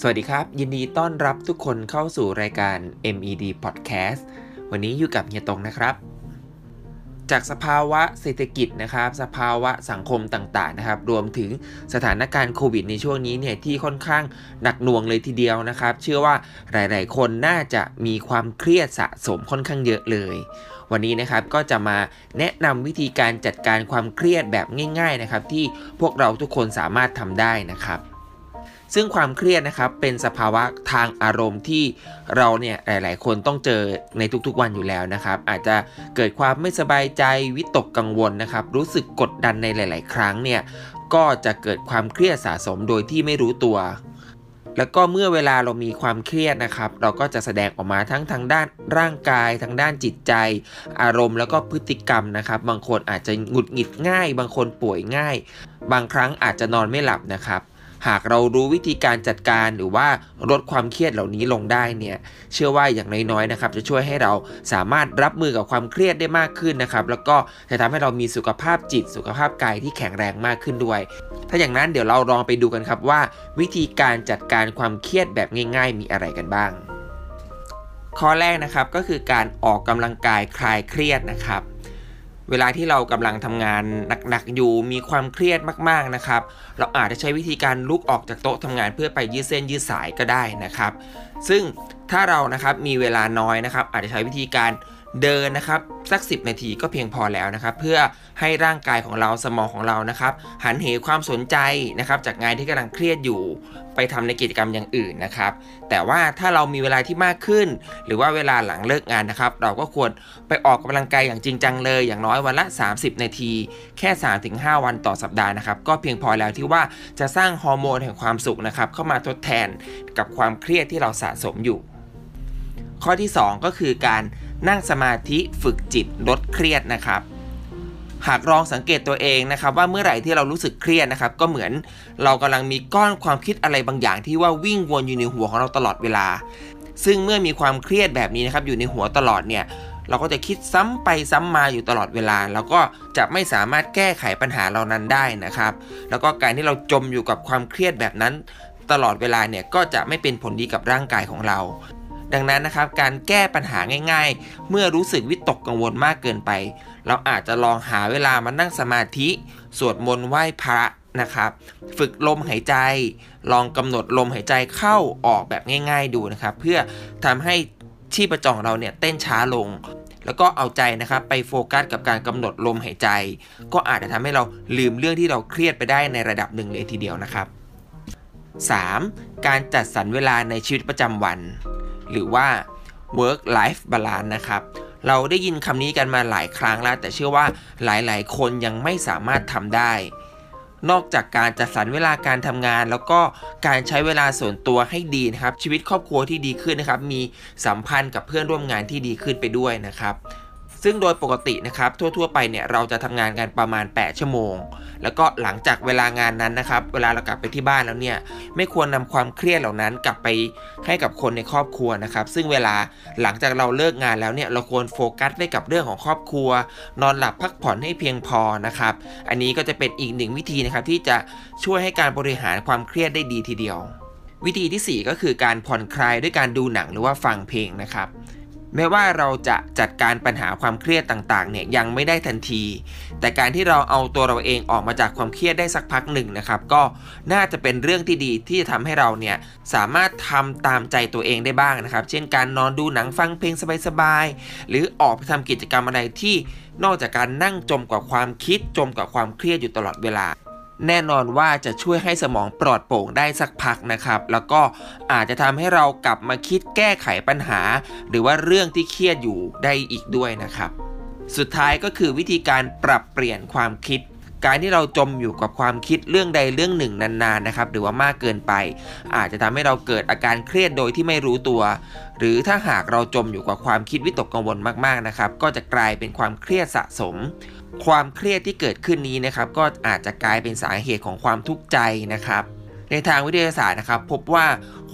สวัสดีครับ ยินดีต้อนรับทุกคนเข้าสู่รายการ MED Podcast วันนี้อยู่กับเฮียตงนะครับ จากสภาวะเศรษฐกิจนะครับ สภาวะสังคมต่างๆนะครับ รวมถึงสถานการณ์โควิดในช่วงนี้เนี่ยที่ค่อนข้างหนักหน่วงเลยทีเดียวนะครับ เชื่อว่าหลายๆ คนน่าจะมีความเครียดสะสมค่อนข้างเยอะเลยวันนี้นะครับก็จะมาแนะนำวิธีการจัดการความเครียดแบบง่าย ๆนะครับ ที่พวกเราทุกคนสามารถทำได้นะครับ ซึ่งความเครียดนะครับเป็นสภาวะทางอารมณ์ที่เราเนี่ยหลาย ๆ คนต้องเจอในทุกๆวันอยู่แล้วนะครับ อาจจะเกิดความไม่สบายใจวิตกกังวลนะครับ รู้สึกกดดันในหลาย ๆ ครั้งเนี่ยก็จะเกิดความเครียดสะสมโดยที่ไม่รู้ตัวแล้วก็เมื่อเวลาเรามีความเครียดนะครับ เราก็จะแสดงออกมาทั้งทางด้านร่างกาย ทางด้านจิตใจ อารมณ์แล้วก็พฤติกรรมนะครับ บางคนอาจจะหงุดหงิดง่าย บางคนป่วยง่าย บางครั้งอาจจะนอนไม่หลับนะครับ หากเรารู้วิธีการจัดการหรือว่าลดความเครียดเหล่านี้ลงได้เนี่ยเชื่อว่าอย่างน้อยๆนะครับจะช่วยให้เราสามารถรับมือกับความเครียดได้มากขึ้นนะครับแล้วก็จะทำให้เรามีสุขภาพจิตสุขภาพกายที่แข็งแรงมากขึ้นด้วย ถ้าอย่างนั้นเดี๋ยวเราลองไปดูกันครับว่า วิธีการจัดการความเครียดแบบง่าย ๆ มีอะไรกันบ้าง ข้อแรกนะครับก็คือการออกกำลังกายคลายเครียดนะครับ เวลาที่เรากำลังทำงานหนักๆอยู่มีความเครียดมากๆนะครับ เราอาจจะใช้วิธีการลุกออกจากโต๊ะทำงานเพื่อไปยืดเส้นยืดสายก็ได้นะครับ ซึ่งถ้าเรานะครับมีเวลาน้อยนะครับ อาจจะใช้วิธีการ เดินนะครับสัก 10 นาทีก็เพียงพอแล้วนะครับ เพื่อให้ร่างกายของเราสมองของเรานะครับ หันเหความสนใจนะครับ จากงานที่กำลังเครียดอยู่ ไปทำในกิจกรรมอย่างอื่นนะครับ แต่ว่าถ้าเรามีเวลาที่มากขึ้น หรือว่าเวลาหลังเลิกงานนะครับ เราก็ควรไปออกกำลังกายอย่างจริงจังเลย อย่างน้อยวันละ 30 นาที แค่ 3-5 วันต่อสัปดาห์นะครับ ก็เพียงพอแล้วที่ว่าจะสร้างฮอร์โมนแห่งความสุขนะครับ เข้ามาทดแทนกับความเครียดที่เราสะสมอยู่ ข้อที่ 2 ก็คือการ นั่งสมาธิฝึกจิตลดเครียดนะครับ หากลองสังเกตตัวเองนะครับ ว่าเมื่อไหร่ที่เรารู้สึกเครียดนะครับ ก็เหมือนเรากำลังมีก้อนความคิดอะไรบางอย่างที่ว่าวิ่งวนอยู่ในหัวของเราตลอดเวลา ซึ่งเมื่อมีความเครียดแบบนี้นะครับอยู่ในหัวตลอดเนี่ยเราก็จะคิดซ้ำไปซ้ำมาอยู่ตลอดเวลา แล้วก็จะไม่สามารถแก้ไขปัญหาเหล่านั้นได้นะครับ แล้วก็การที่เราจมอยู่กับความเครียดแบบนั้น ตลอดเวลาเนี่ยก็จะไม่เป็นผลดีกับร่างกายของเรา ดังนั้นนะครับการแก้ปัญหาง่าย ๆ เมื่อรู้สึกวิตกกังวลมากเกินไป เราอาจจะลองหาเวลามานั่งสมาธิ สวดมนต์ไหว้พระนะครับ ฝึกลมหายใจ ลองกำหนดลมหายใจเข้าออกแบบง่าย ๆ ดูนะครับ เพื่อทำให้ชีพจรเราเนี่ยเต้นช้าลง แล้วก็เอาใจนะครับไปโฟกัสกับการกำหนดลมหายใจ ก็อาจจะทำให้เราลืมเรื่องที่เราเครียดไปได้ในระดับหนึ่งเลยทีเดียวนะครับ 3. การจัดสรรเวลาในชีวิตประจำวัน หรือว่า work life balance นะครับ เราได้ยินคำนี้กันมาหลายครั้งแล้ว แต่เชื่อว่าหลายๆ คนยังไม่สามารถทำได้ นอกจากการจัดสรรเวลาการทำงาน แล้วก็การใช้เวลาส่วนตัวให้ดีนะครับ ชีวิตครอบครัวที่ดีขึ้นนะครับ มีสัมพันธ์กับเพื่อนร่วมงานที่ดีขึ้นไปด้วยนะครับ ซึ่งโดยปกตินะครับทั่ว ๆ ไปเนี่ยเราจะทำงานกันประมาณ 8 ชั่วโมง แล้วก็หลังจากเวลางานนั้นนะครับ เวลาเรากลับไปที่บ้านแล้วเนี่ยไม่ควรนำความเครียดเหล่านั้นกลับไปให้กับคนในครอบครัวนะครับ ซึ่งเวลาหลังจากเราเลิกงานแล้วเนี่ยเราควรโฟกัสไว้กับเรื่องของครอบครัว นอนหลับพักผ่อนให้เพียงพอนะครับ อันนี้ก็จะเป็นอีกหนึ่งวิธีนะครับที่จะช่วยให้การบริหารความเครียดได้ดีทีเดียว วิธีที่ 4 ก็คือการผ่อนคลายด้วยการดูหนังหรือว่าฟังเพลงนะครับ แม้ว่าเราจะจัดการปัญหาความเครียดต่างๆเนี่ยยังไม่ได้ทันที แต่การที่เราเอาตัวเราเองออกมาจากความเครียดได้สักพักหนึ่งนะครับ ก็น่าจะเป็นเรื่องที่ดีที่จะทำให้เราเนี่ยสามารถทำตามใจตัวเองได้บ้างนะครับ เช่นการนอนดูหนังฟังเพลงสบายๆหรือออกไปทำกิจกรรมอะไรที่นอกจากการนั่งจมกับความคิดจมกับความเครียดอยู่ตลอดเวลา แน่นอนว่าจะช่วยให้สมองปลอดโปร่งได้สักพักนะครับ แล้วก็อาจจะทำให้เรากลับมาคิดแก้ไขปัญหา หรือว่าเรื่องที่เครียดอยู่ได้อีกด้วยนะครับ สุดท้ายก็คือวิธีการปรับเปลี่ยนความคิด การที่เราจมอยู่กับความคิดเรื่องใดเรื่องหนึ่งนานๆนะครับหรือว่ามากเกินไป อาจจะทำให้เราเกิดอาการเครียดโดยที่ไม่รู้ตัว หรือถ้าหากเราจมอยู่กับความคิดวิตกกังวลมากๆนะครับก็จะกลายเป็นความเครียดสะสม ความเครียดที่เกิดขึ้นนี้นะครับก็อาจจะกลายเป็นสาเหตุของความทุกข์ใจนะครับ ในทางวิทยาศาสตร์นะครับ พบว่า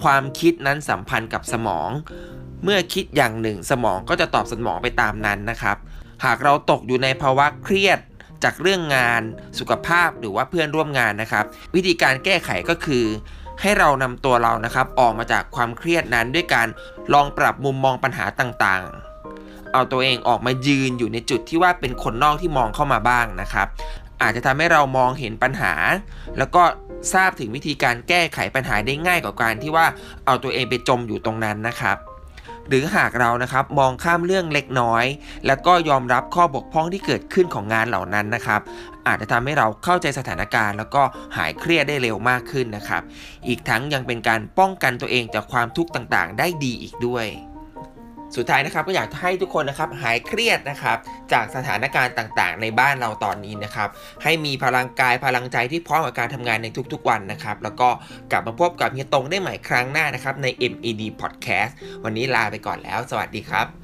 ความคิดนั้นสัมพันธ์กับสมอง เมื่อคิดอย่างหนึ่ง สมองก็จะตอบสนองไปตามนั้นนะครับ หากเราตกอยู่ในภาวะเครียด จากเรื่องงานสุขภาพหรือว่าเพื่อนร่วมงานนะครับ วิธีการแก้ไขก็คือ ให้เรานำตัวเรานะครับออกมาจากความเครียดนั้นด้วยการลองปรับมุมมองปัญหาต่างๆ เอาตัวเองออกมายืนอยู่ในจุดที่ว่าเป็นคนนอกที่มองเข้ามาบ้างนะครับ อาจจะทำให้เรามองเห็นปัญหา แล้วก็ทราบถึงวิธีการแก้ไขปัญหาได้ง่ายกว่าการที่ว่าเอาตัวเองไปจมอยู่ตรงนั้นนะครับ หรือหากเรานะครับมองข้ามเรื่องเล็กน้อย แล้วก็ยอมรับข้อบกพร่องที่เกิดขึ้นของงานเหล่านั้นนะครับ อาจจะทำให้เราเข้าใจสถานการณ์ แล้วก็หายเครียดได้เร็วมากขึ้นนะครับ อีกทั้งยังเป็นการป้องกันตัวเองจากความทุกข์ต่างๆ ได้ดีอีกด้วย สุดท้ายนะครับก็อยากให้ทุกคนนะครับหายเครียดนะครับจากสถานการณ์ต่างๆ ในบ้านเราตอนนี้นะครับให้มีพลังกายพลังใจที่พร้อมกับการทำงานในทุกๆวันนะครับแล้วก็กลับมาพบกับเฮียตงได้ใหม่ครั้งหน้านะครับใน MED Podcast วันนี้ลาไปก่อนแล้ว สวัสดีครับ